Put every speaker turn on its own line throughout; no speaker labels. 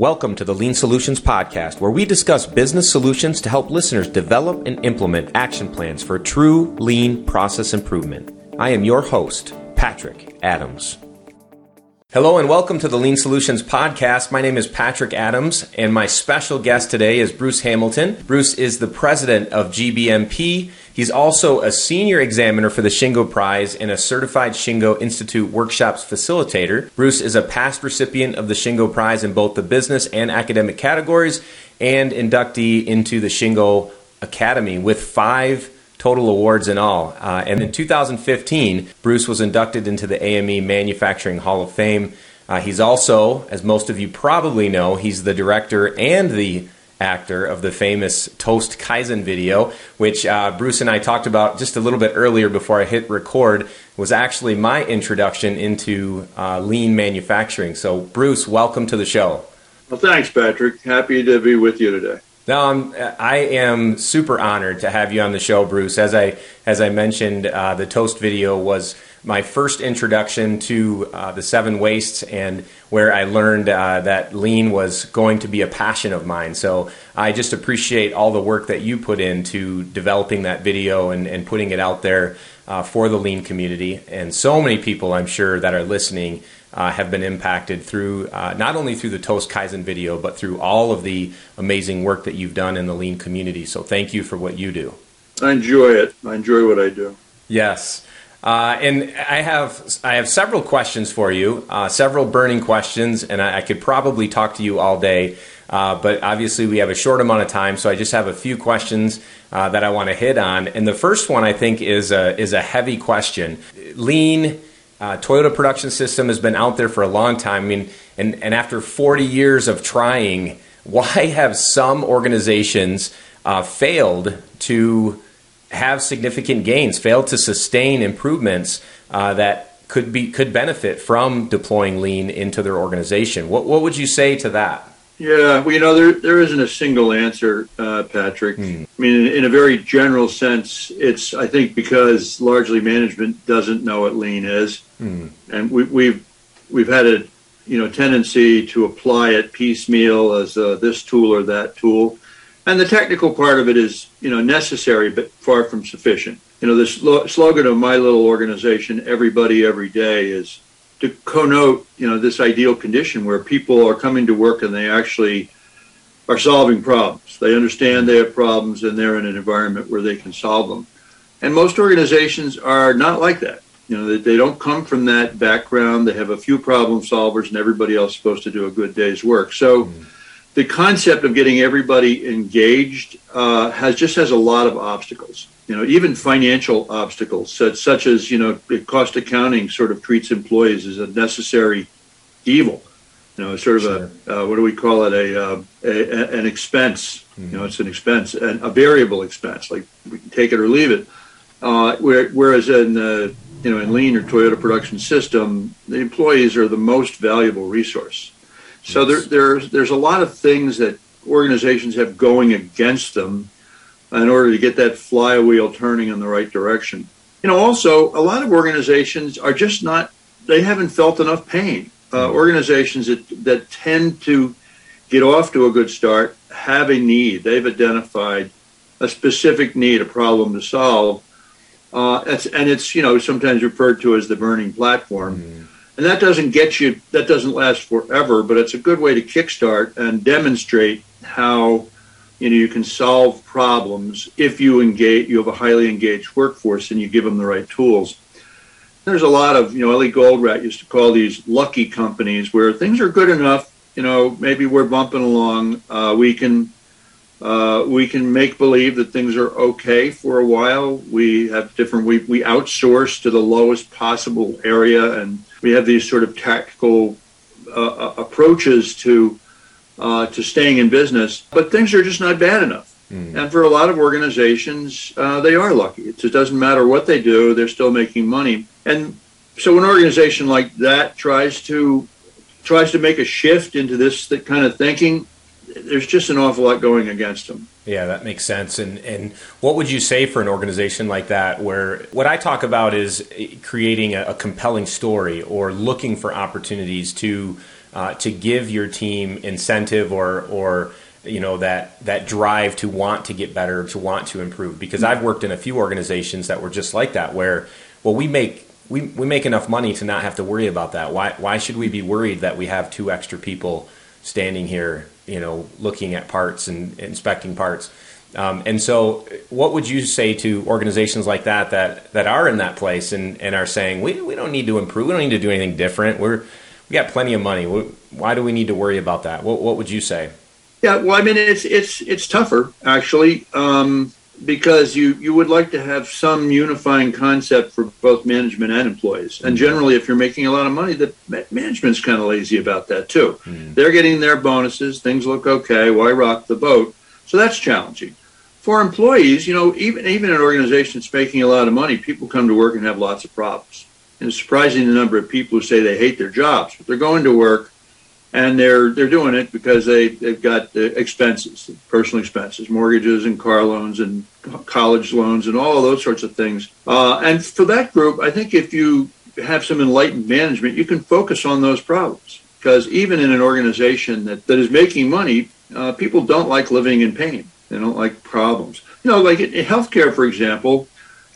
Welcome to the Lean Solutions Podcast, where we discuss business solutions to help listeners develop and implement action plans for true lean process improvement. I am your host, Patrick Adams. Hello and welcome to the Lean Solutions Podcast. My name is Patrick Adams, and my special guest today is Bruce Hamilton. Bruce is the president of GBMP. He's also a senior examiner for the Shingo Prize and a certified Shingo Institute workshops facilitator. Bruce is a past recipient of the Shingo Prize in both the business and academic categories and inductee into the Shingo Academy with five total awards in all. Uh, and in 2015, Bruce was inducted into the AME Manufacturing Hall of Fame. Uh, he's also, as most of you probably know, he's the director and the actor of the famous Toast Kaizen video, which uh, Bruce and I talked about just a little bit earlier before I hit record, was actually my introduction into uh, lean manufacturing. So, Bruce, welcome to the show.
Well, thanks, Patrick. Happy to be with you today.
No, I'm, I am super honored to have you on the show, Bruce. As I as I mentioned, uh, the toast video was my first introduction to uh, the seven wastes and where I learned uh, that lean was going to be a passion of mine. So I just appreciate all the work that you put into developing that video and, and putting it out there uh, for the lean community. And so many people, I'm sure, that are listening uh, have been impacted through uh, not only through the Toast Kaizen video, but through all of the amazing work that you've done in the lean community. So thank you for what you do.
I enjoy it. I enjoy what I do.
Yes. Uh, and I have I have several questions for you, uh, several burning questions, and I, I, could probably talk to you all day. Uh, but obviously, we have a short amount of time, so I just have a few questions uh, that I want to hit on. And the first one I think is a is a heavy question. Lean uh, Toyota Production System has been out there for a long time. I mean, and, and after 40 years of trying, why have some organizations uh, failed to have significant gains, fail to sustain improvements uh, that could be could benefit from deploying lean into their organization? What what would you say to that?
Yeah, well, you know, there there isn't a single answer, uh, Patrick. Mm. I mean, in, in, a very general sense, it's I think because largely management doesn't know what lean is, mm. and we, we've we've had a you know tendency to apply it piecemeal as uh, this tool or that tool, and the technical part of it is you know necessary but far from sufficient. You know, the slogan of my little organization, "Everybody, every day," is to connote, you know, this ideal condition where people are coming to work and they actually are solving problems. They understand they have problems and they're in an environment where they can solve them. And most organizations are not like that. You know, they, they don't come from that background. They have a few problem solvers and everybody else is supposed to do a good day's work. So mm. The concept of getting everybody engaged uh, has just has a lot of obstacles you know, even financial obstacles, such, such as, you know, cost accounting sort of treats employees as a necessary evil. You know, sort of sure. a, uh, what do we call it, a, uh, a an expense. Mm-hmm. You know, mm-hmm. it's an expense, and a variable expense, like we can take it or leave it. Uh, where, whereas in, uh, you know, in lean or Toyota production system, the employees are the most valuable resource. So yes. there, there's, there's a lot of things that organizations have going against them in order to get that flywheel turning in the right direction. You know, also, a lot of organizations are just not, they haven't felt enough pain. Uh, hmm. organizations that, that tend to get off to a good start have a need. They've identified a specific need, a problem to solve. Uh, and it's, you know, sometimes referred to as the burning platform. Mm. And that doesn't get you, that doesn't last forever, but it's a good way to kickstart and demonstrate how you know you can solve problems if you engage you have a highly engaged workforce and you give them the right tools. There's a lot of you know Eli Goldratt used to call these lucky companies where things are good enough you know maybe we're bumping along uh, we can uh, we can make believe that things are okay for a while. We have different we, we outsource to the lowest possible area and we have these sort of tactical uh, uh approaches to uh, to staying in business, but things are just not bad enough. Mm. And for a lot of organizations, uh, they are lucky. It doesn't matter what they do; they're still making money. And so, an organization like that tries to tries to make a shift into this kind of thinking. There's just an awful lot going against them.
Yeah, that makes sense. And and what would you say for an organization like that, where what I talk about is creating a, a compelling story or looking for opportunities to uh, to give your team incentive or or you know that that drive to want to get better, to want to improve. Because I've worked in a few organizations that were just like that, where well we make we, we make enough money to not have to worry about that. Why why should we be worried that we have two extra people standing here, you know, looking at parts and inspecting parts? Um, and so, what would you say to organizations like that that that are in that place and, and are saying we, we don't need to improve, we don't need to do anything different. We're we got plenty of money. Why do we need to worry about that? What what would you say?
Yeah, well, I mean, it's it's it's tougher actually um, because you you would like to have some unifying concept for both management and employees. And mm-hmm. generally, if you're making a lot of money, the management's kind of lazy about that too. Mm. They're getting their bonuses, things look okay. Why rock the boat? So that's challenging. For employees, you know, even even an organization that's making a lot of money, people come to work and have lots of problems. And it's surprising the number of people who say they hate their jobs, but they're going to work and they're they're doing it because they they've got expenses, personal expenses, mortgages and car loans and college loans and all those sorts of things. Uh, and for that group, I think if you have some enlightened management, you can focus on those problems because even in an organization that, that is making money, uh, people don't like living in pain. They don't like problems. You know, like in healthcare, for example,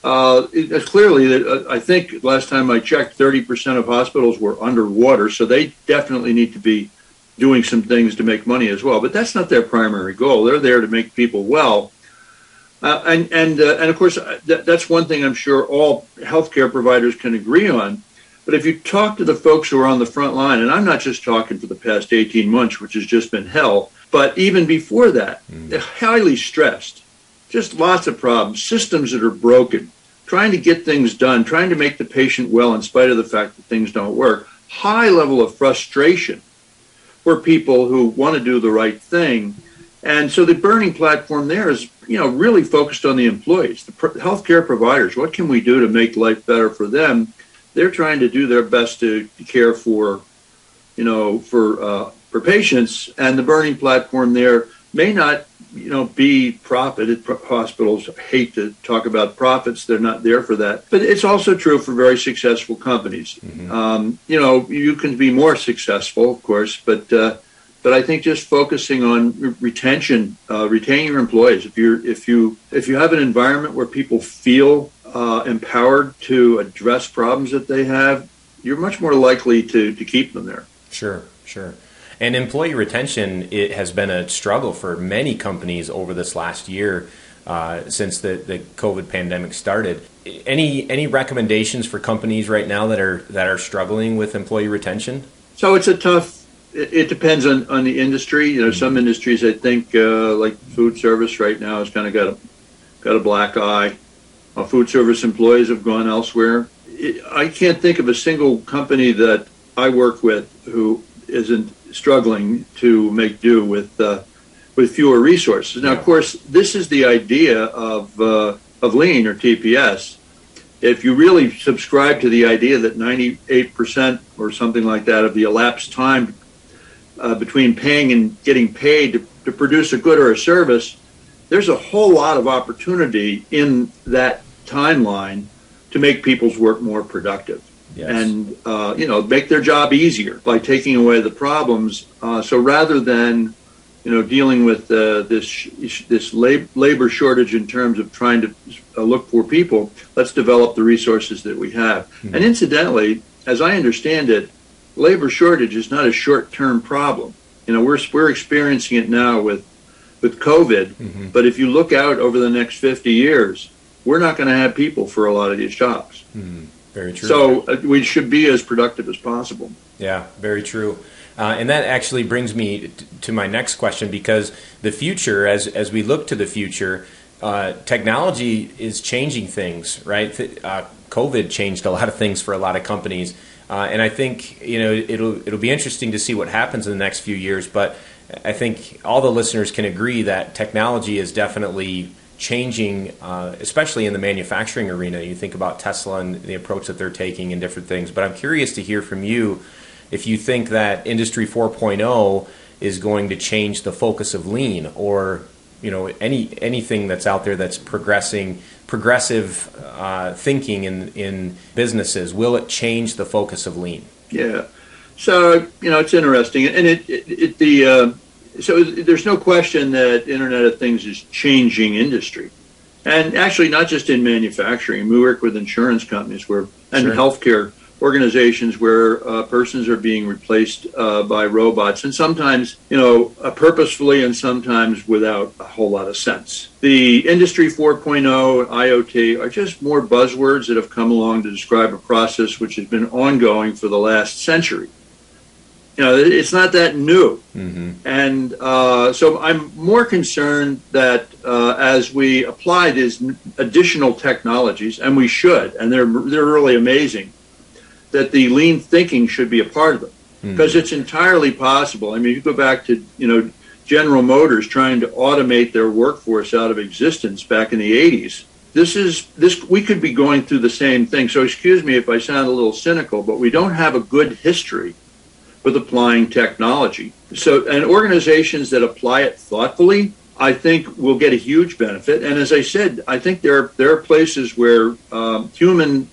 uh, it's clearly that uh, I think last time I checked, 30% of hospitals were underwater, so they definitely need to be doing some things to make money as well. But that's not their primary goal. They're there to make people well. Uh, and and uh, and of course, uh, th- that's one thing I'm sure all healthcare providers can agree on. But if you talk to the folks who are on the front line, and I'm not just talking for the past 18 months, which has just been hell, but even before that, mm. they're highly stressed just lots of problems, systems that are broken, trying to get things done, trying to make the patient well in spite of the fact that things don't work. High level of frustration for people who want to do the right thing. And so the burning platform there is, you know, really focused on the employees, the healthcare providers. What can we do to make life better for them? They're trying to do their best to care for, you know, for uh, for patients. And the burning platform there may not you know, be profit. Hospitals hate to talk about profits; they're not there for that. But it's also true for very successful companies. Mm-hmm. Um, you know, you can be more successful, of course, but uh, but I think just focusing on re- retention, uh, retaining your employees. If you're if you if you have an environment where people feel uh, empowered to address problems that they have, you're much more likely to to keep them there.
Sure, sure. And employee retention it has been a struggle for many companies over this last year uh, since the, the COVID pandemic started. Any any recommendations for companies right now that are that are struggling with employee retention?
So it's a tough. It, depends on, on the industry. You know, mm-hmm. some industries I think uh, like food service right now has kind of got a got a black eye. Uh, food service employees have gone elsewhere. It, I can't think of a single company that I work with who isn't struggling to make do with uh, with fewer resources. Now, of course, this is the idea of uh, of lean or TPS. If you really subscribe to the idea that 98% or something like that of the elapsed time uh, between paying and getting paid to, to produce a good or a service, there's a whole lot of opportunity in that timeline to make people's work more productive yes. and uh, you know make their job easier by taking away the problems. Uh, so rather than you know dealing with uh, this this lab- labor shortage in terms of trying to uh, look for people, let's develop the resources that we have. Mm-hmm. And incidentally, as I understand it, labor shortage is not a short-term problem. You know, we're we're experiencing it now with with COVID, mm-hmm. but if you look out over the next 50 years, we're not going to have people for a lot of these jobs.
Mm-hmm. Very true.
So uh, we should be as productive as possible.
Yeah, very true. Uh, and that actually brings me t- to my next question because the future, as as we look to the future, uh, technology is changing things, right? Uh, COVID changed a lot of things for a lot of companies, uh, and I think you know it'll it'll be interesting to see what happens in the next few years. But I think all the listeners can agree that technology is definitely changing, uh, especially in the manufacturing arena. You think about Tesla and the approach that they're taking and different things. But I'm curious to hear from you if you think that Industry 4.0 is going to change the focus of lean or you know any anything that's out there that's progressing progressive uh, thinking in in businesses will it change the focus of lean
yeah So you know, it's interesting, and it, it, it the uh, so there's no question that Internet of Things is changing industry, and actually not just in manufacturing. We work with insurance companies where and sure. healthcare organizations where uh, persons are being replaced uh, by robots, and sometimes, you know, uh, purposefully and sometimes without a whole lot of sense. The Industry 4.0, IoT are just more buzzwords that have come along to describe a process which has been ongoing for the last century. You know, it's not that new. Mm-hmm. And uh, so I'm more concerned that uh, as we apply these additional technologies, and we should, and they're, they're really amazing that the lean thinking should be a part of it because mm. it's entirely possible. I mean, you go back to you know General Motors trying to automate their workforce out of existence back in the 80s. This is this we could be going through the same thing. So excuse me if I sound a little cynical, but we don't have a good history with applying technology. So and organizations that apply it thoughtfully, I think will get a huge benefit. And as I said, I think there are, there are places where um, human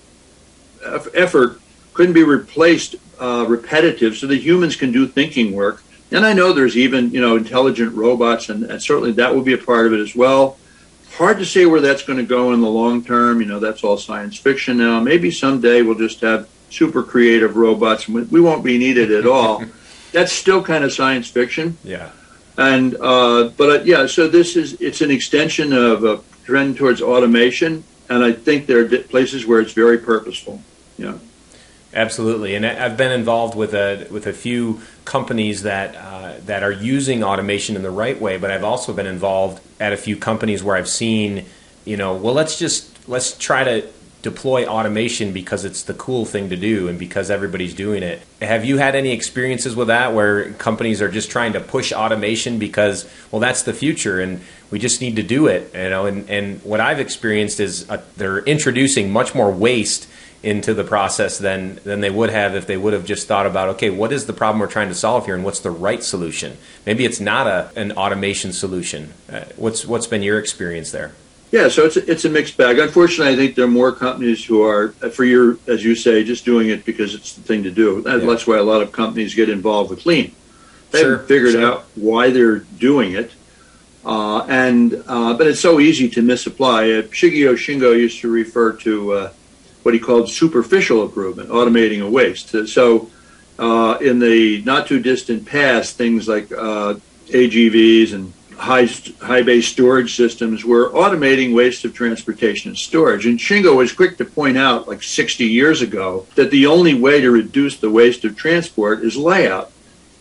effort couldn't be replaced uh, repetitive so that humans can do thinking work. And I know there's even, you know, intelligent robots, and, and certainly that will be a part of it as well. Hard to say where that's going to go in the long term. You know, that's all science fiction now. Maybe someday we'll just have super creative robots and we won't be needed at all. that's still kind of science fiction.
Yeah.
And, uh, but uh, yeah, so this is, it's an extension of a trend towards automation. And I think there are places where it's very purposeful. Yeah.
Absolutely, and I've been involved with a with a few companies that uh, that are using automation in the right way, but I've also been involved at a few companies where I've seen, you know, well, let's just let's try to deploy automation because it's the cool thing to do and because everybody's doing it. Have you had any experiences with that where companies are just trying to push automation because well that's the future and we just need to do it, you know, and and what I've experienced is uh, they're introducing much more waste into the process than than they would have if they would have just thought about okay what is the problem we're trying to solve here and what's the right solution? Maybe it's not a an automation solution. Uh, what's what's been your experience there
yeah so it's a, it's a mixed bag unfortunately i think there are more companies who are for your as you say just doing it because it's the thing to do yeah. that's why a lot of companies get involved with lean they sure, haven't figured sure. out why they're doing it uh, and uh, but it's so easy to misapply. Uh, Shigeo Shingo used to refer to uh, what he called superficial improvement, automating a waste. So, uh, in the not too distant past, things like uh, AGVs and high high bay storage systems were automating waste of transportation and storage. And Shingo was quick to point out, like 60 years ago, that the only way to reduce the waste of transport is layout.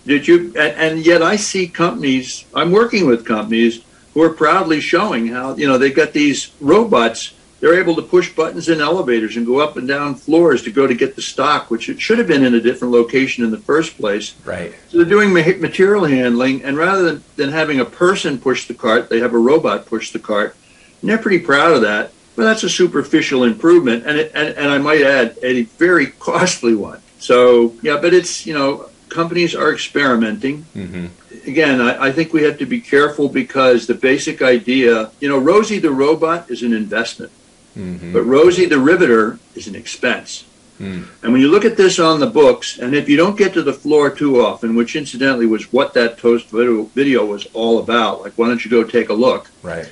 Did you? And, and yet, I see companies. I'm working with companies who are proudly showing how you know they've got these robots they're able to push buttons in elevators and go up and down floors to go to get the stock, which it should have been in a different location in the first place.
Right.
So they're doing material handling, and rather than, than having a person push the cart, they have a robot push the cart. And they're pretty proud of that. But that's a superficial improvement, and, it, and, and I might add, a very costly one. So, yeah, but it's, you know, companies are experimenting. Mm-hmm again, I, I, think we have to be careful because the basic idea, you know, Rosie the robot is an investment. Mm-hmm. But Rosie the Riveter is an expense. Mm. And when you look at this on the books, and if you don't get to the floor too often, which incidentally was what that toast video, video was all about, like why don't you go take a look?
Right.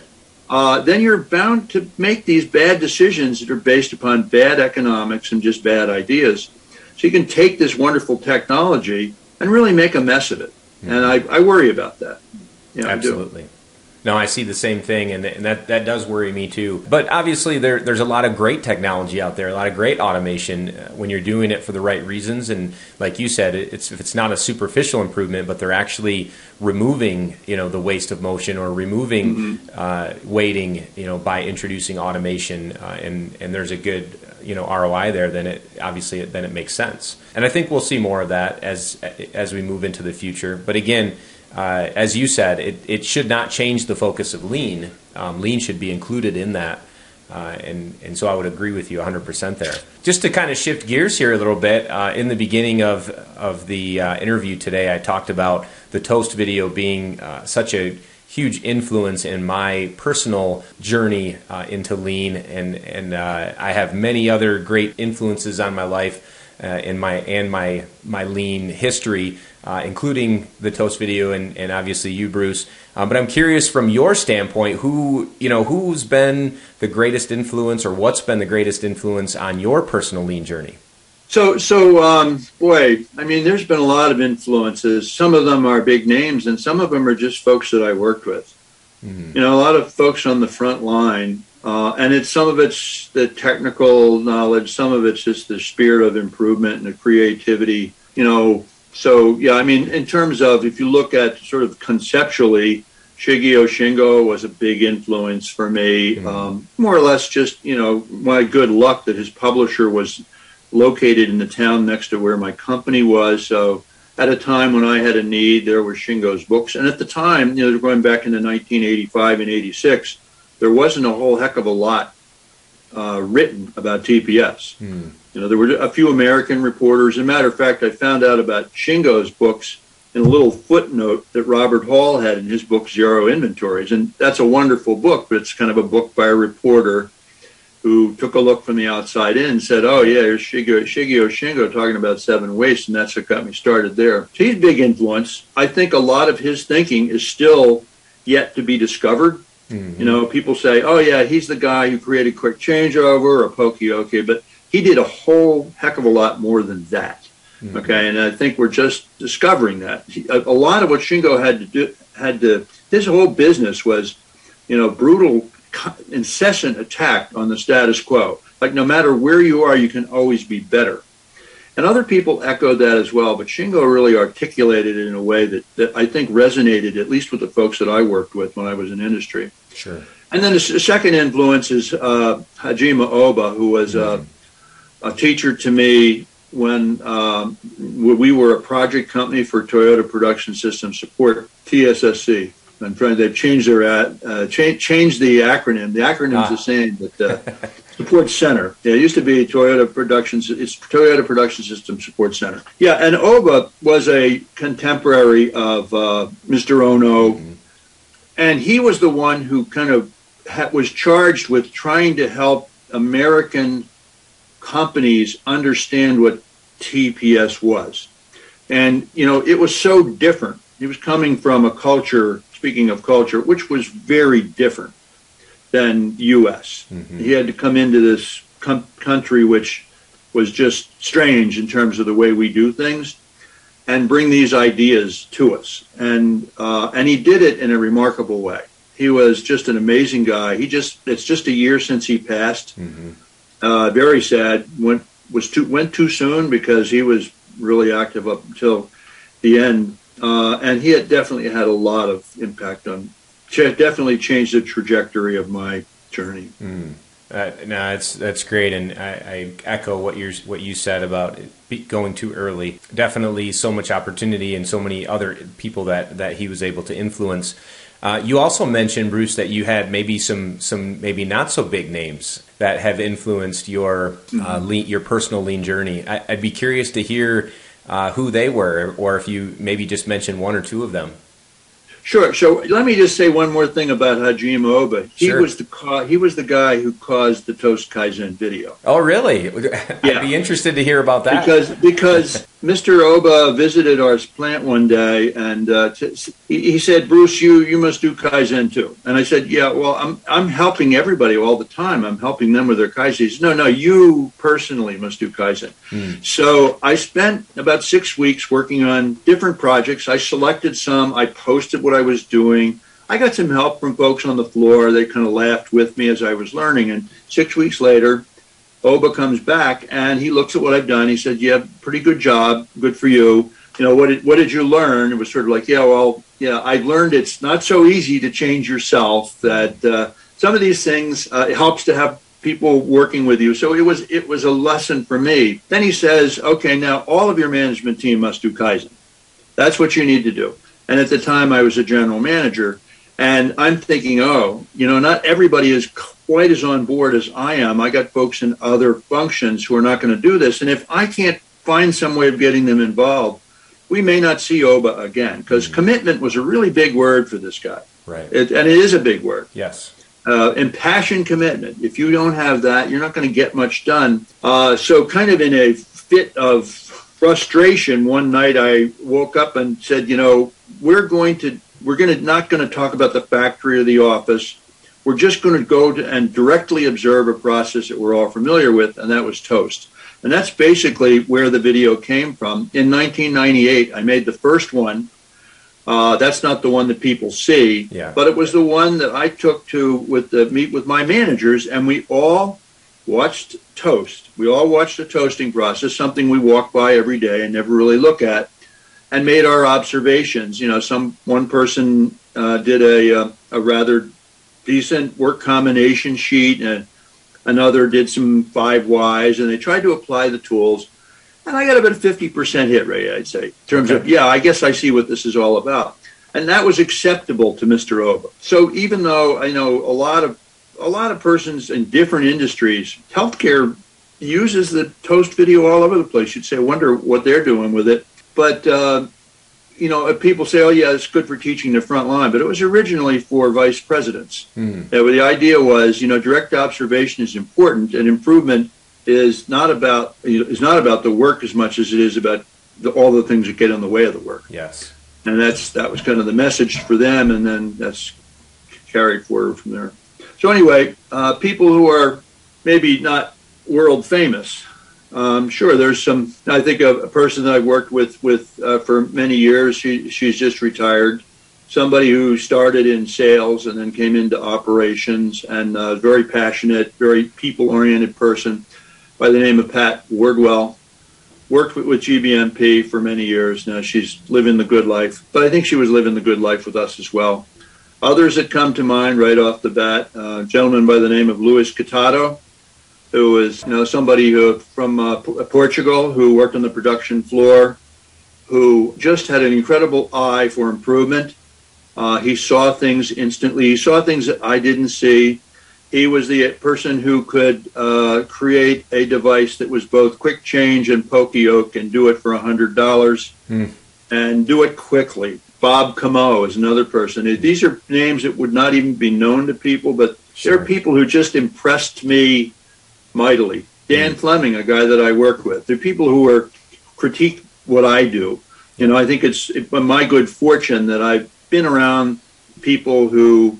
Uh, then you're bound to make these bad decisions that are based upon bad economics and just bad ideas. So you can take this wonderful technology and really make a mess of it. Mm-hmm. And I, I worry about that.
Yeah, Absolutely. No, I see the same thing, and, and that, that does worry me too. But obviously, there, there's a lot of great technology out there, a lot of great automation uh, when you're doing it for the right reasons. And like you said, it's if it's not a superficial improvement, but they're actually removing you know the waste of motion or removing mm-hmm. uh, waiting you know by introducing automation, uh, and and there's a good you know ROI there, then it obviously then it makes sense. And I think we'll see more of that as as we move into the future. But again uh, as you said, it, it should not change the focus of lean. Um, lean should be included in that. Uh, and, and so I would agree with you 100% there. Just to kind of shift gears here a little bit, uh, in the beginning of, of the uh, interview today, I talked about the Toast video being uh, such a huge influence in my personal journey uh, into lean, and, and uh, I have many other great influences on my life uh, in my and my my lean history, uh, including the toast video and, and obviously you, Bruce. Um, but I'm curious from your standpoint, who you know who's been the greatest influence, or what's been the greatest influence on your personal lean journey?
So, so um, boy, I mean, there's been a lot of influences. Some of them are big names, and some of them are just folks that I worked with. Mm-hmm. You know, a lot of folks on the front line, uh, and it's some of it's the technical knowledge, some of it's just the spirit of improvement and the creativity. You know, so yeah, I mean, in terms of if you look at sort of conceptually, Shigeo Shingo was a big influence for me. Mm-hmm. Um, more or less, just you know, my good luck that his publisher was located in the town next to where my company was. So at a time when I had a need, there were Shingo's books. And at the time, you know, going back into 1985 and 86, there wasn't a whole heck of a lot uh, written about TPS. Hmm. You know, there were a few American reporters. As a matter of fact, I found out about Shingo's books in a little footnote that Robert Hall had in his book Zero Inventories. And that's a wonderful book, but it's kind of a book by a reporter who took a look from the outside in and said, "Oh yeah, here's Shigeo, Shigeo Shingo talking about seven wastes," and that's what got me started there. So he's a big influence. I think a lot of his thinking is still yet to be discovered. Mm-hmm. You know, people say, "Oh yeah, he's the guy who created quick changeover or Poka-yoke," but he did a whole heck of a lot more than that. Mm-hmm. Okay, and I think we're just discovering that. A, a lot of what Shingo had to do had to his whole business was, you know, brutal incessant attack on the status quo. Like no matter where you are, you can always be better. And other people echoed that as well, but Shingo really articulated it in a way that, that I think resonated, at least with the folks that I worked with when I was in industry.
Sure.
And then the second influence is uh, Hajime Oba, who was uh, mm-hmm. a teacher to me when um, we were a project company for Toyota Production System Support, TSSC. I'm trying. They've changed their uh, change changed the acronym. The acronym's ah. the same, but uh, Support Center. Yeah, it used to be Toyota Production. It's Toyota Production System Support Center. Yeah, and Oba was a contemporary of uh, Mr. Ohno, mm-hmm. and he was the one who kind of ha- was charged with trying to help American companies understand what TPS was. And you know, it was so different. He was coming from a culture speaking of culture, which was very different than U.S. Mm-hmm. He had to come into this com- country, which was just strange in terms of the way we do things, and bring these ideas to us. And uh, and he did it in a remarkable way. He was just an amazing guy. He just it's just a year since he passed. Mm-hmm. Uh, very sad. Went was too went too soon because he was really active up until the end uh, and he had definitely had a lot of impact on, definitely changed the trajectory of my journey.
Mm. Uh, no, that's that's great, and I, I, echo what you what you said about going too early. Definitely, so much opportunity and so many other people that that he was able to influence. Uh, you also mentioned Bruce that you had maybe some some maybe not so big names that have influenced your uh, mm-hmm. lean, your personal lean journey. I, I'd be curious to hear uh, who they were, or if you maybe just mention one or two of them.
Sure. So let me just say one more thing about Hajime Oba. He sure. was the ca- he was the guy who caused the Toast Kaizen video.
Oh, really? I'd yeah. be interested to hear about that.
Because because Mr. Oba visited our plant one day, and uh, t- he said, "Bruce, you you must do Kaizen too." And I said, "Yeah, well, I'm I'm helping everybody all the time. I'm helping them with their Kaizen." He said, "No, no, you personally must do Kaizen." Hmm. So I spent about six weeks working on different projects. I selected some. I posted what I was doing. I got some help from folks on the floor. They kind of laughed with me as I was learning. And six weeks later, Oba comes back and he looks at what I've done. He said, "Yeah, pretty good job. Good for you. You know what? Did, what did you learn?" It was sort of like, "Yeah, well, yeah, I learned it's not so easy to change yourself. That uh, some of these things uh, it helps to have people working with you. So it was it was a lesson for me. Then he says, "Okay, now all of your management team must do kaizen. That's what you need to do." And at the time, I was a general manager. And I'm thinking, oh, you know, not everybody is quite as on board as I am. I got folks in other functions who are not going to do this. And if I can't find some way of getting them involved, we may not see Oba again because mm-hmm. commitment was a really big word for this guy.
Right.
It, and it is a big word.
Yes.
Uh, impassioned commitment. If you don't have that, you're not going to get much done. Uh, so, kind of in a fit of frustration, one night I woke up and said, you know, we're going to we're going to not going to talk about the factory or the office. We're just going to go to, and directly observe a process that we're all familiar with, and that was toast. And that's basically where the video came from. In 1998, I made the first one. Uh, that's not the one that people see,
Yeah.
but it was the one that I took to with the meet with my managers, and we all watched toast. We all watched the toasting process, something we walk by every day and never really look at, and made our observations. You know, some one person uh, did a uh, a rather decent work combination sheet, and another did some five whys, and they tried to apply the tools. And I got about a fifty percent hit rate, I'd say, in terms of yeah, I guess I see what this is all about, and that was acceptable to Mr. Oba. So even though I know a lot of a lot of persons in different industries, healthcare uses the toast video all over the place. You'd say, I wonder what they're doing with it. But, uh, you know, people say, oh, yeah, it's good for teaching the front line, but it was originally for vice presidents. Uh, the idea was, you know, direct observation is important, and improvement is not about you know, is not about the work as much as it is about the, all the things that get in the way of the work.
Yes.
And that's that was kind of the message for them, and then that's carried forward from there. So anyway, uh, people who are maybe not world famous. Um, sure, there's some. I think a, a person that I've worked with with uh, for many years. She she's just retired. Somebody who started in sales and then came into operations and uh, very passionate, very people oriented person by the name of Pat Wardwell. Worked with, with GBMP for many years now. She's living the good life, but I think she was living the good life with us as well. Others that come to mind right off the bat, uh, gentleman by the name of Luis Catado, who was you know somebody who from uh, P- Portugal who worked on the production floor, who just had an incredible eye for improvement. Uh, he saw things instantly. He saw things that I didn't see. He was the person who could uh, create a device that was both quick change and poka-yoke and do it for a hundred dollars
Hmm.
and do it quickly. Bob Camo is another person. These are names that would not even be known to people, but
Sure.
they're people who just impressed me mightily. Dan Fleming, a guy that I work with. They're people who are critique what I do. You know, I think it's it, my good fortune that I've been around people who,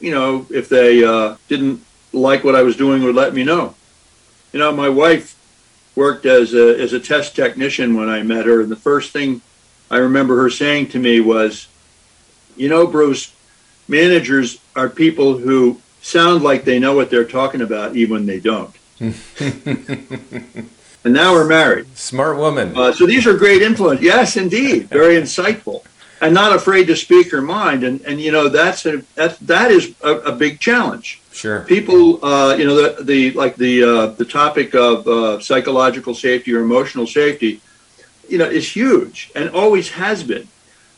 you know, if they uh, didn't like what I was doing, would let me know. You know, my wife worked as a as a test technician when I met her, and the first thing I remember her saying to me was, "You know, Bruce, managers are people who sound like they know what they're talking about, even when they don't." and now we're married.
Smart woman.
Uh, so these are great influence. Yes, indeed, very insightful, and not afraid to speak her mind. And and you know that's a that that is a, a big challenge.
Sure.
People, uh, you know, the the like the uh, the topic of uh, psychological safety or emotional safety, you know, is huge and always has been.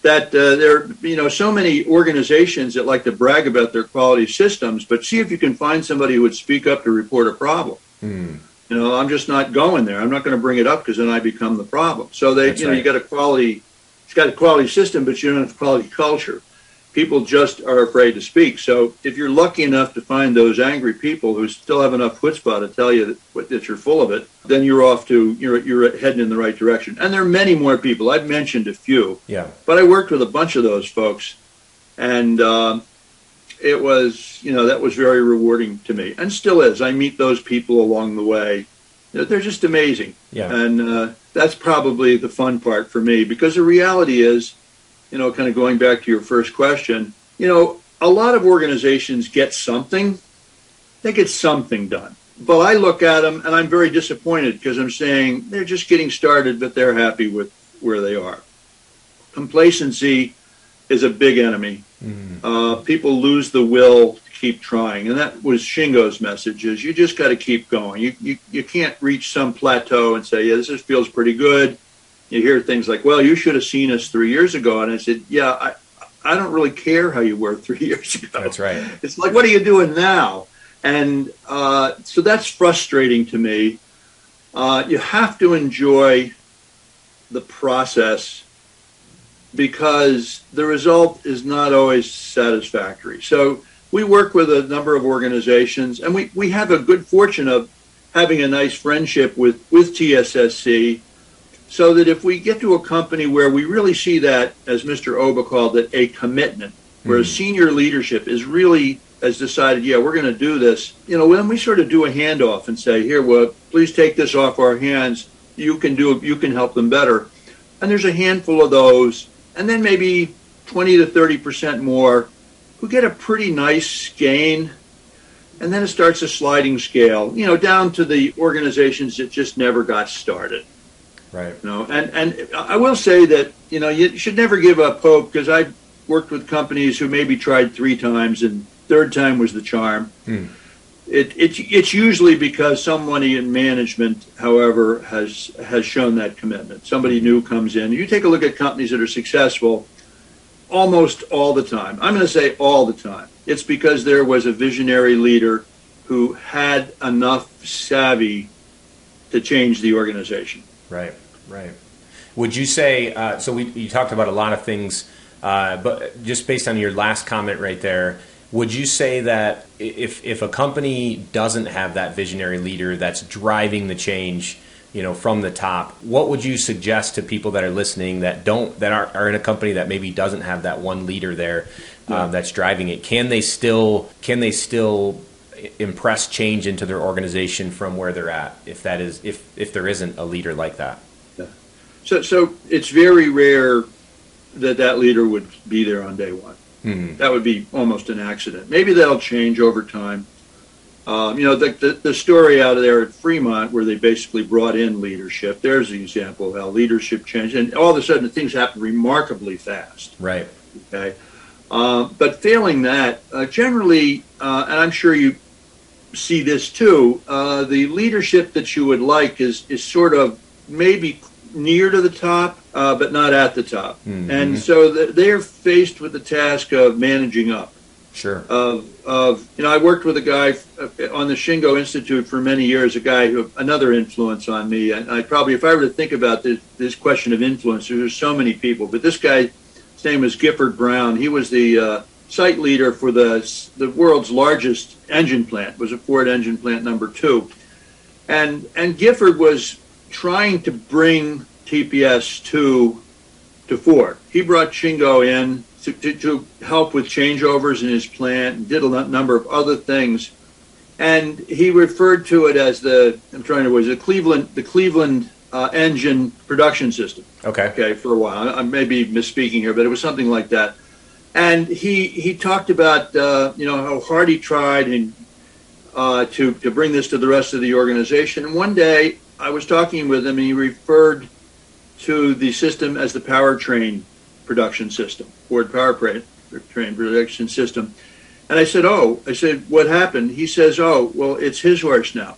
That uh, there, you know, so many organizations that like to brag about their quality systems, but see if you can find somebody who would speak up to report a problem.
Hmm.
You know, I'm just not going there. I'm not going to bring it up because then I become the problem. So they,
That's
you know, you got a quality, it's got a quality system, but you don't have a quality culture. People just are afraid to speak. So if you're lucky enough to find those angry people who still have enough chutzpah to tell you that, that you're full of it, then you're off to you're you're heading in the right direction. And there are many more people. I've mentioned a few,
Yeah.
but I worked with a bunch of those folks, and um, it was you know that was very rewarding to me, and still is. I meet those people along the way. They're just amazing,
Yeah.
and uh, that's probably the fun part for me because the reality is, you know, kind of going back to your first question, you know, a lot of organizations get something, they get something done. But I look at them and I'm very disappointed because I'm saying they're just getting started, but they're happy with where they are. Complacency is a big enemy.
Hmm.
Uh, people lose the will to keep trying, and that was Shingo's message: is you just got to keep going. You, you you can't reach some plateau and say, "Yeah, this just feels pretty good." You hear things like, "Well, you should have seen us three years ago," and I said, "Yeah, I I don't really care how you were three years ago.
That's right.
It's like, what are you doing now?" And uh, so that's frustrating to me. Uh, you have to enjoy the process because the result is not always satisfactory. So we work with a number of organizations, and we, we have a good fortune of having a nice friendship with, with TSSC so that if we get to a company where we really see that, as Mr. Oba called it, a commitment, where mm. senior leadership is really has decided, yeah, we're going to do this, you know, then we sort of do a handoff and say, here, well, please take this off our hands. You can do, you can help them better. And there's a handful of those, and then maybe 20 to 30 percent more who get a pretty nice gain and then it starts a sliding scale, you know, down to the organizations that just never got started.
Right.
You know, and and I will say that you know you should never give up hope because I worked with companies who maybe tried three times and third time was the charm. Hmm. It, it, it's usually because somebody in management, however, has has shown that commitment. Somebody new comes in. You take a look at companies that are successful almost all the time. I'm going to say all the time. It's because there was a visionary leader who had enough savvy to change the organization.
Right, right. Would you say, uh, so we, you talked about a lot of things, uh, but just based on your last comment right there, would you say that if, if a company doesn't have that visionary leader that's driving the change, you know from the top what would you suggest to people that are listening that don't that are, are in a company that maybe doesn't have that one leader there um, that's driving it can they still can they still impress change into their organization from where they're at if that is if if there isn't a leader like that
yeah. so so it's very rare that that leader would be there on day one mm-hmm. that would be almost an accident maybe that'll change over time um, you know, the, the, the, story out of there at Fremont where they basically brought in leadership, there's an example of how leadership changed. And all of a sudden, things happen remarkably fast.
Right.
Okay. Uh, but failing that, uh, generally, uh, and I'm sure you see this too, uh, the leadership that you would like is, is sort of maybe near to the top, uh, but not at the top. Mm-hmm. And so they're faced with the task of managing up.
Sure.
Of, of you know, I worked with a guy on the Shingo Institute for many years. A guy who another influence on me. And I probably, if I were to think about this this question of influence, there's so many people. But this guy, his name was Gifford Brown. He was the uh, site leader for the the world's largest engine plant. Was a Ford engine plant number two, and and Gifford was trying to bring TPS to to Ford. He brought Shingo in to, to, to help with changeovers in his plant and did a number of other things. And he referred to it as the I'm trying to was the Cleveland the Cleveland uh, engine production system.
Okay.
Okay, for a while. I may be misspeaking here, but it was something like that. And he he talked about uh, you know how hard he tried and uh, to to bring this to the rest of the organization. And one day I was talking with him, and he referred to the system as the powertrain production system, Ford powertrain production system. And I said, "Oh," I said, "What happened?" He says, "Oh, well, it's his horse now."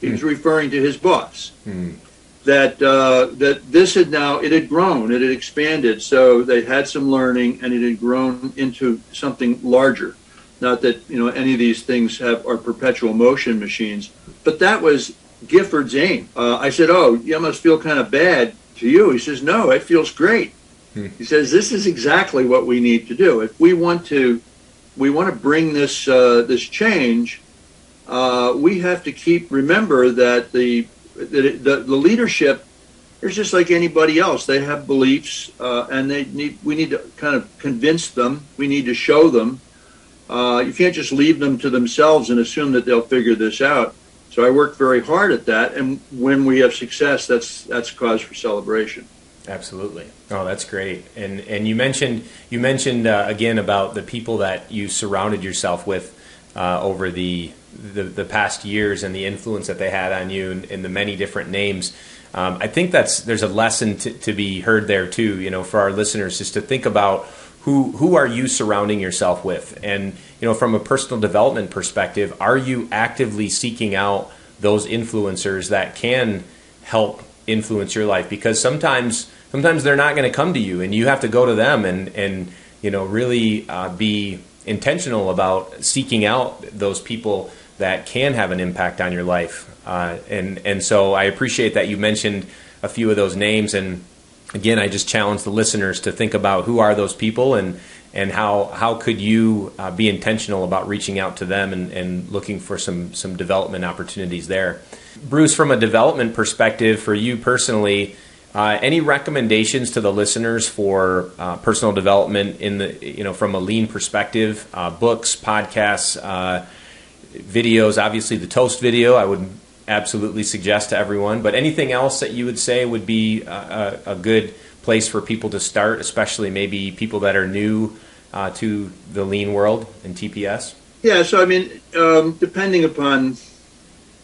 He was mm. referring to his boss. Mm. That uh, that this had now it had grown, it had expanded, so they had some learning, and it had grown into something larger. Not that you know any of these things have are perpetual motion machines, but that was Gifford's aim. Uh, I said, "Oh, you must feel kind of bad to you." He says, "No, it feels great." Hmm. He says this is exactly what we need to do if we want to we want to bring this uh, this change. Uh, we have to keep remember that the the, the, the leadership is just like anybody else. They have beliefs, uh, and they need we need to kind of convince them. We need to show them. Uh, you can't just leave them to themselves and assume that they'll figure this out. So I work very hard at that, and when we have success, that's that's cause for celebration.
Absolutely. Oh, that's great. And and you mentioned you mentioned uh, again about the people that you surrounded yourself with uh, over the, the, the past years and the influence that they had on you and, the many different names. Um, I think that's there's a lesson to, to be heard there too. You know, for our listeners, just to think about who who are you surrounding yourself with, and you know, from a personal development perspective, are you actively seeking out those influencers that can help influence your life? Because sometimes sometimes they're not going to come to you, and you have to go to them and and you know really uh, be intentional about seeking out those people that can have an impact on your life. Uh, and and so I appreciate that you mentioned a few of those names. And again, I just challenge the listeners to think about who are those people and and how how could you uh, be intentional about reaching out to them and, and looking for some some development opportunities there. Bruce, from a development perspective, for you personally, uh, any recommendations to the listeners for uh, personal development in the you know from a lean perspective? Uh, books, podcasts, uh, videos. Obviously, the toast video I would absolutely suggest to everyone. But anything else that you would say would be a, a, good place for people to start, especially maybe people that are new uh, to the lean world and TPS?
Yeah, so I mean, um, depending upon,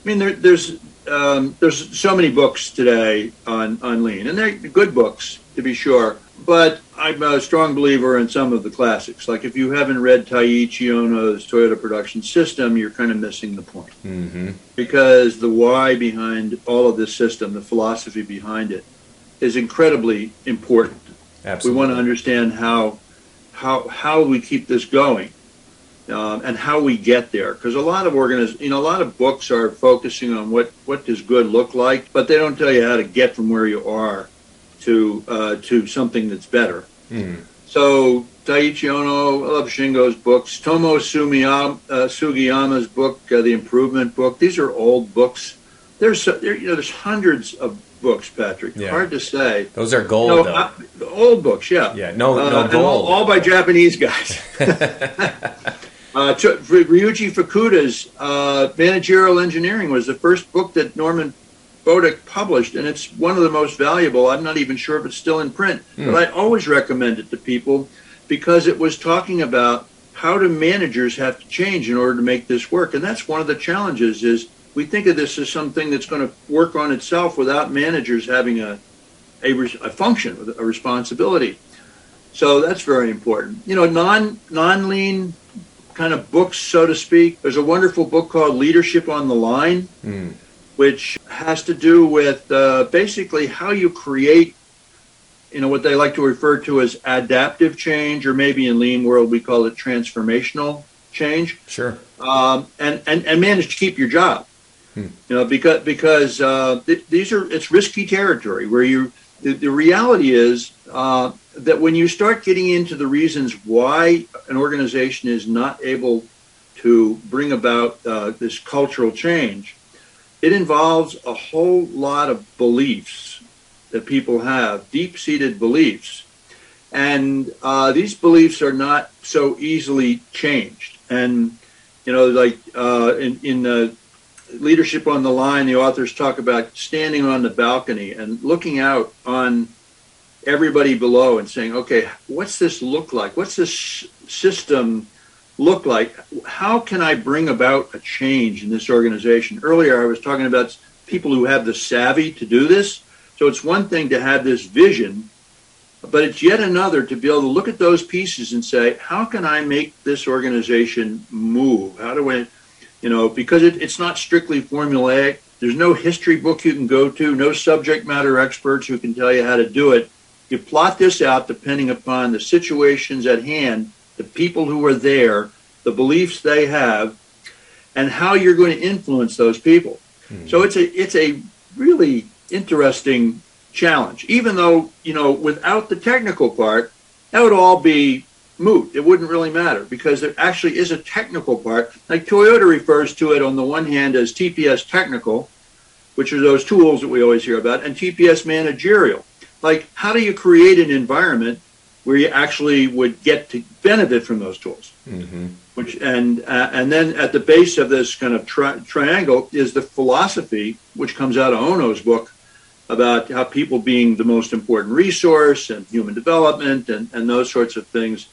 I mean, there, there's um, there's so many books today on on lean, and they're good books to be sure. But I'm a strong believer in some of the classics. Like if you haven't read Taiichi Ohno's Toyota Production System, you're kind of missing the point.
Mm-hmm.
Because the why behind all of this system, the philosophy behind it, is incredibly important.
Absolutely.
We want to understand how how how we keep this going um, and how we get there. Because a lot of organiz- you know, a lot of books are focusing on what what does good look like, but they don't tell you how to get from where you are to uh, to something that's better.
Mm.
So Taiichi Ohno, I love Shingo's books. Tomo Sumiyama, uh, Sugiyama's book, uh, The Improvement Book. These are old books. There's there, you know there's hundreds of books, Patrick.
Yeah.
Hard to say.
Those are gold,
No,
though.
uh, old books, yeah.
yeah, no,
Uh,
no
and all, all by Japanese guys. uh, Ryuichi Fukuda's uh, Managerial Engineering was the first book that Norman Bodek published, and it's one of the most valuable. I'm not even sure if it's still in print,
Hmm.
but I always recommend it to people because it was talking about how do managers have to change in order to make this work, and that's one of the challenges. Is we think of this as something that's going to work on itself without managers having a a, a function, a responsibility. So that's very important. You know, non non lean kind of books, so to speak. There's a wonderful book called Leadership on the Line,
Mm.
Which has to do with uh, basically how you create, you know, what they like to refer to as adaptive change, or maybe in lean world we call it transformational change
Sure.
um, and, and and manage to keep your job.
Hmm.
You know, because because uh, th- these are it's risky territory where you the, the reality is uh, that when you start getting into the reasons why an organization is not able to bring about uh, this cultural change, it involves a whole lot of beliefs that people have, deep-seated beliefs, and uh, these beliefs are not so easily changed. And you know, like uh, in in uh, leadership on the line, the authors talk about standing on the balcony and looking out on everybody below and saying, "Okay, what's this look like? What's this system look like? How can I bring about a change in this organization?" Earlier, I was talking about people who have the savvy to do this. So it's one thing to have this vision, but it's yet another to be able to look at those pieces and say, "How can I make this organization move? How do I?" you know, because it, it's not strictly formulaic. There's no history book you can go to, no subject matter experts who can tell you how to do it. You plot this out depending upon the situations at hand, the people who are there, the beliefs they have, and how you're going to influence those people. Hmm. So it's a it's a really interesting challenge. Even though you know, without the technical part, that would all be moot. It wouldn't really matter because there actually is a technical part. Like Toyota refers to it on the one hand as TPS technical, which are those tools that we always hear about, and TPS managerial. Like, how do you create an environment where you actually would get to benefit from those tools?
Mm-hmm.
Which and uh, and then at the base of this kind of tri- triangle is the philosophy, which comes out of Ohno's book about how people being the most important resource and human development and, and those sorts of things.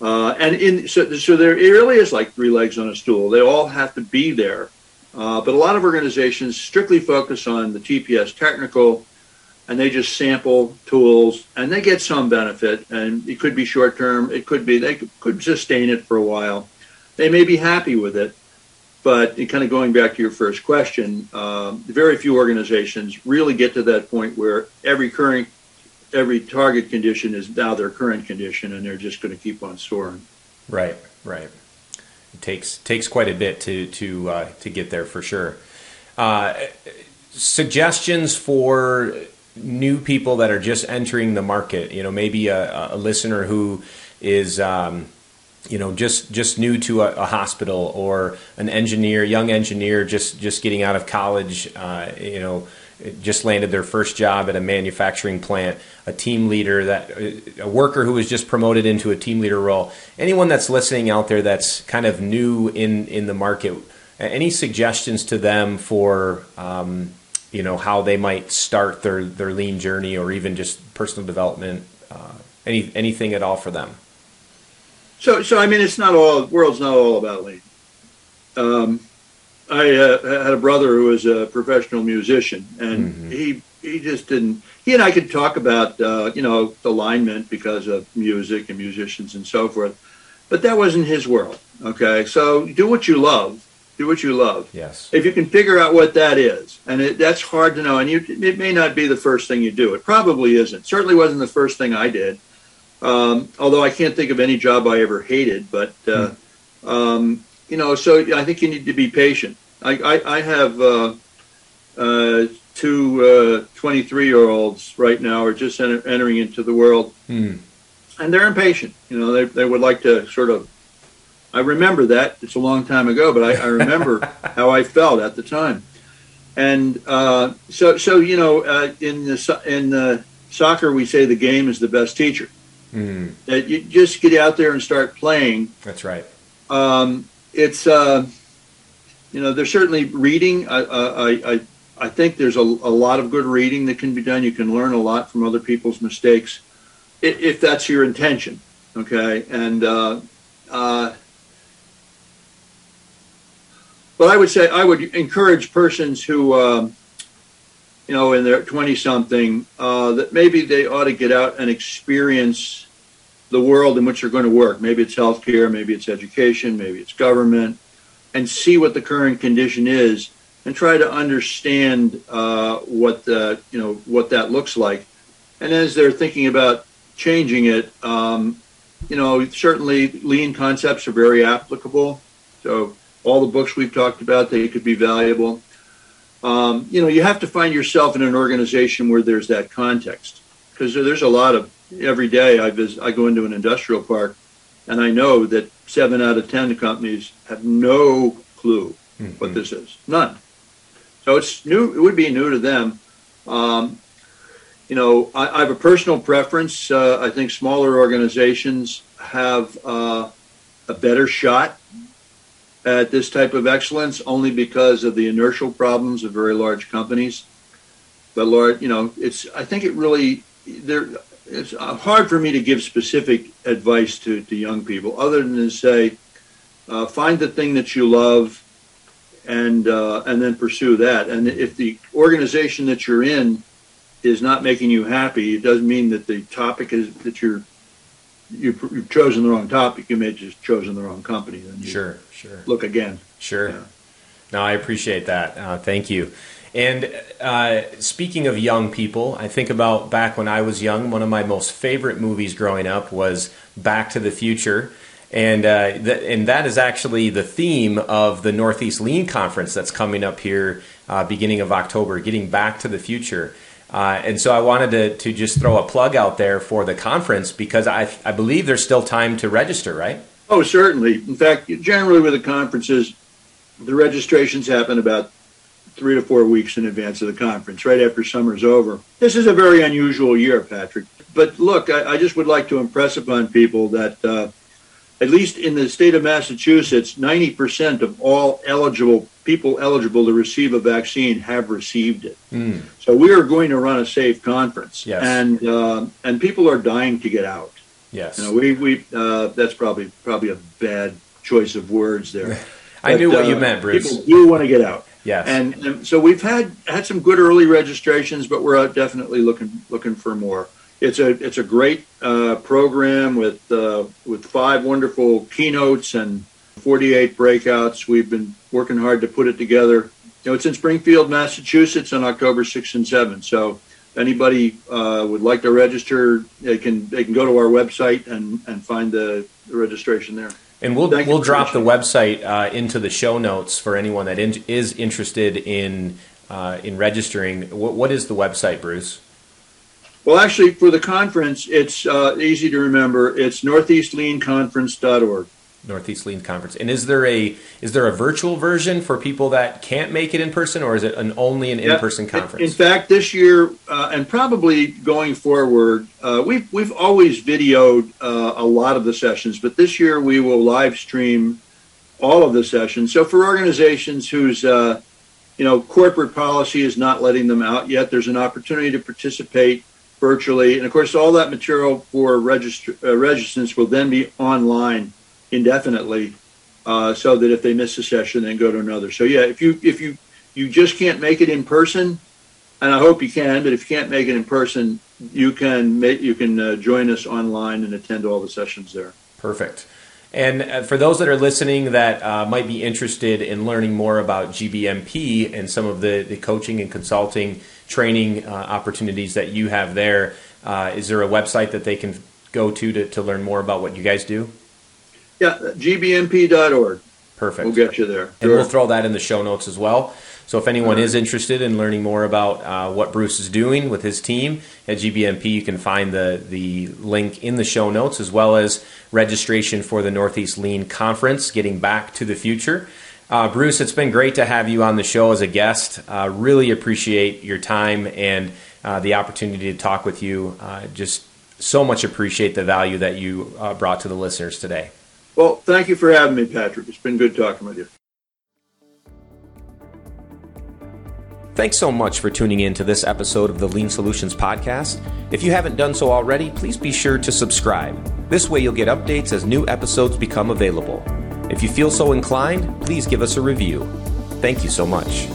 Uh, and in so, so there it really is like three legs on a stool. They all have to be there. Uh, but a lot of organizations strictly focus on the TPS technical, and they just sample tools, and they get some benefit. And it could be short term. It could be they could, sustain it for a while. They may be happy with it, but kind of going back to your first question, um, very few organizations really get to that point where every current every target condition is now their current condition, and they're just going to keep on soaring.
Right, right. It takes takes quite a bit to to uh, to get there for sure. Uh, suggestions for new people that are just entering the market. You know, maybe a, a listener who is um, you know just just new to a, a, hospital or an engineer, young engineer just just getting out of college, uh, you know just landed their first job at a manufacturing plant, a team leader that a worker who was just promoted into a team leader role. Anyone that's listening out there that's kind of new in in the market, any suggestions to them for um, you know how they might start their their lean journey or even just personal development, uh, any anything at all for them?
So so I mean, it's not all world's not all about lean. Um, I uh, had a brother who was a professional musician, and mm-hmm. he he just didn't. He and I could talk about uh, you know alignment because of music and musicians and so forth, but that wasn't his world. Okay, so do what you love. Do what you love.
Yes.
If you can figure out what that is, and it, that's hard to know, and you, it may not be the first thing you do. It probably isn't. Certainly wasn't the first thing I did. Um, although I can't think of any job I ever hated, but uh, mm. um, you know, so I think you need to be patient. I, I, I have uh, uh, two 23 uh, year olds right now are just enter, entering into the world, mm. and they're impatient. You know, they, they would like to sort of. I remember that it's a long time ago, but I, I remember how I felt at the time, and uh, so so you know uh, in the in the soccer we say the game is the best teacher. Mm. That you just get out there and start playing.
That's right.
Um, it's uh, you know there's certainly reading. I I I, I think there's a, a lot of good reading that can be done. You can learn a lot from other people's mistakes, if, if that's your intention. Okay, and uh, uh, but I would say I would encourage persons who. Um, you know, in their 20 something, uh, that maybe they ought to get out and experience the world in which you're going to work. Maybe it's healthcare, maybe it's education, maybe it's government, and see what the current condition is, and try to understand uh, what the you know what that looks like. And as they're thinking about changing it, um, you know, certainly lean concepts are very applicable. So all the books we've talked about, they could be valuable. Um, you know, you have to find yourself in an organization where there's that context because there's a lot of every day I visit, I go into an industrial park, and I know that seven out of ten companies have no clue mm-hmm. what this is, none. So it's new. It would be new to them. Um, you know, I, I, have a personal preference. Uh, I think smaller organizations have uh, a better shot at this type of excellence, only because of the inertial problems of very large companies. But Lord, you know, it's. I think it really there it's uh, hard for me to give specific advice to, to young people other than to say, uh, find the thing that you love and uh, and then pursue that. And if the organization that you're in is not making you happy, it doesn't mean that the topic is that you're you've, you've chosen the wrong topic. You may have just chosen the wrong company. Then
sure, sure.
Look again.
Sure. Yeah. No, I appreciate that. Uh, thank you. And uh, speaking of young people, I think about back when I was young. One of my most favorite movies growing up was Back to the Future, and uh, th- and that is actually the theme of the Northeast Lean Conference that's coming up here uh, beginning of October. Getting back to the future. Uh, and so I wanted to, to just throw a plug out there for the conference because I, I believe there's still time to register, right?
Oh, certainly. In fact, generally with the conferences, the registrations happen about three to four weeks in advance of the conference, right after summer's over. This is a very unusual year, Patrick. But look, I, I just would like to impress upon people that, uh, at least in the state of Massachusetts, 90% of all eligible people eligible to receive a vaccine have received it. Mm. So we are going to run a safe conference,
yes.
and uh, and people are dying to get out.
Yes,
you know, we we uh, that's probably probably a bad choice of words there.
I but, knew what you uh, meant, Bruce.
People do want to get out.
Yes.
And, and, so we've had had some good early registrations, but we're definitely looking looking for more. It's a it's a great uh, program with uh, with five wonderful keynotes and 48 breakouts. We've been working hard to put it together. You know, it's in Springfield, Massachusetts, on October 6th and 7th. So anybody uh, would like to register, they can they can go to our website and and find the, the registration there.
And we'll Thank we'll drop the website uh, into the show notes for anyone that in, is interested in uh, in registering. What, what is the website, Bruce?
Well, actually, for the conference, it's uh, easy to remember. It's northeastleanconference.org.
Northeast Lean Conference. And is there a is there a virtual version for people that can't make it in person, or is it an only an in person conference?
In fact, this year uh, and probably going forward, uh, we've we've always videoed uh, a lot of the sessions, but this year we will live stream all of the sessions. So for organizations whose uh, you know corporate policy is not letting them out yet, there's an opportunity to participate virtually, and of course, all that material for register, uh, registrants will then be online indefinitely, uh, so that if they miss a session, then go to another. So yeah, if you if you you just can't make it in person, and I hope you can, but if you can't make it in person, you can make you can uh, join us online and attend all the sessions there.
Perfect. And uh, for those that are listening that uh, might be interested in learning more about GBMP and some of the, the coaching and consulting training uh, opportunities that you have there, uh, is there a website that they can go to, to to learn more about what you guys do?
Yeah, gbmp.org.
Perfect.
We'll get you there.
And sure. we'll throw that in the show notes as well. So if anyone right. is interested in learning more about uh, what Bruce is doing with his team at GBMP, you can find the the link in the show notes as well as registration for the Northeast Lean Conference, Getting Back to the Future. Uh, Bruce, it's been great to have you on the show as a guest. Uh, really appreciate your time and uh, the opportunity to talk with you. Uh, just so much appreciate the value that you uh, brought to the listeners today.
Well, thank you for having me, Patrick. It's been good talking with you.
Thanks so much for tuning in to this episode of the Lean Solutions Podcast. If you haven't done so already, please be sure to subscribe. This way, you'll get updates as new episodes become available. If you feel so inclined, please give us a review. Thank you so much.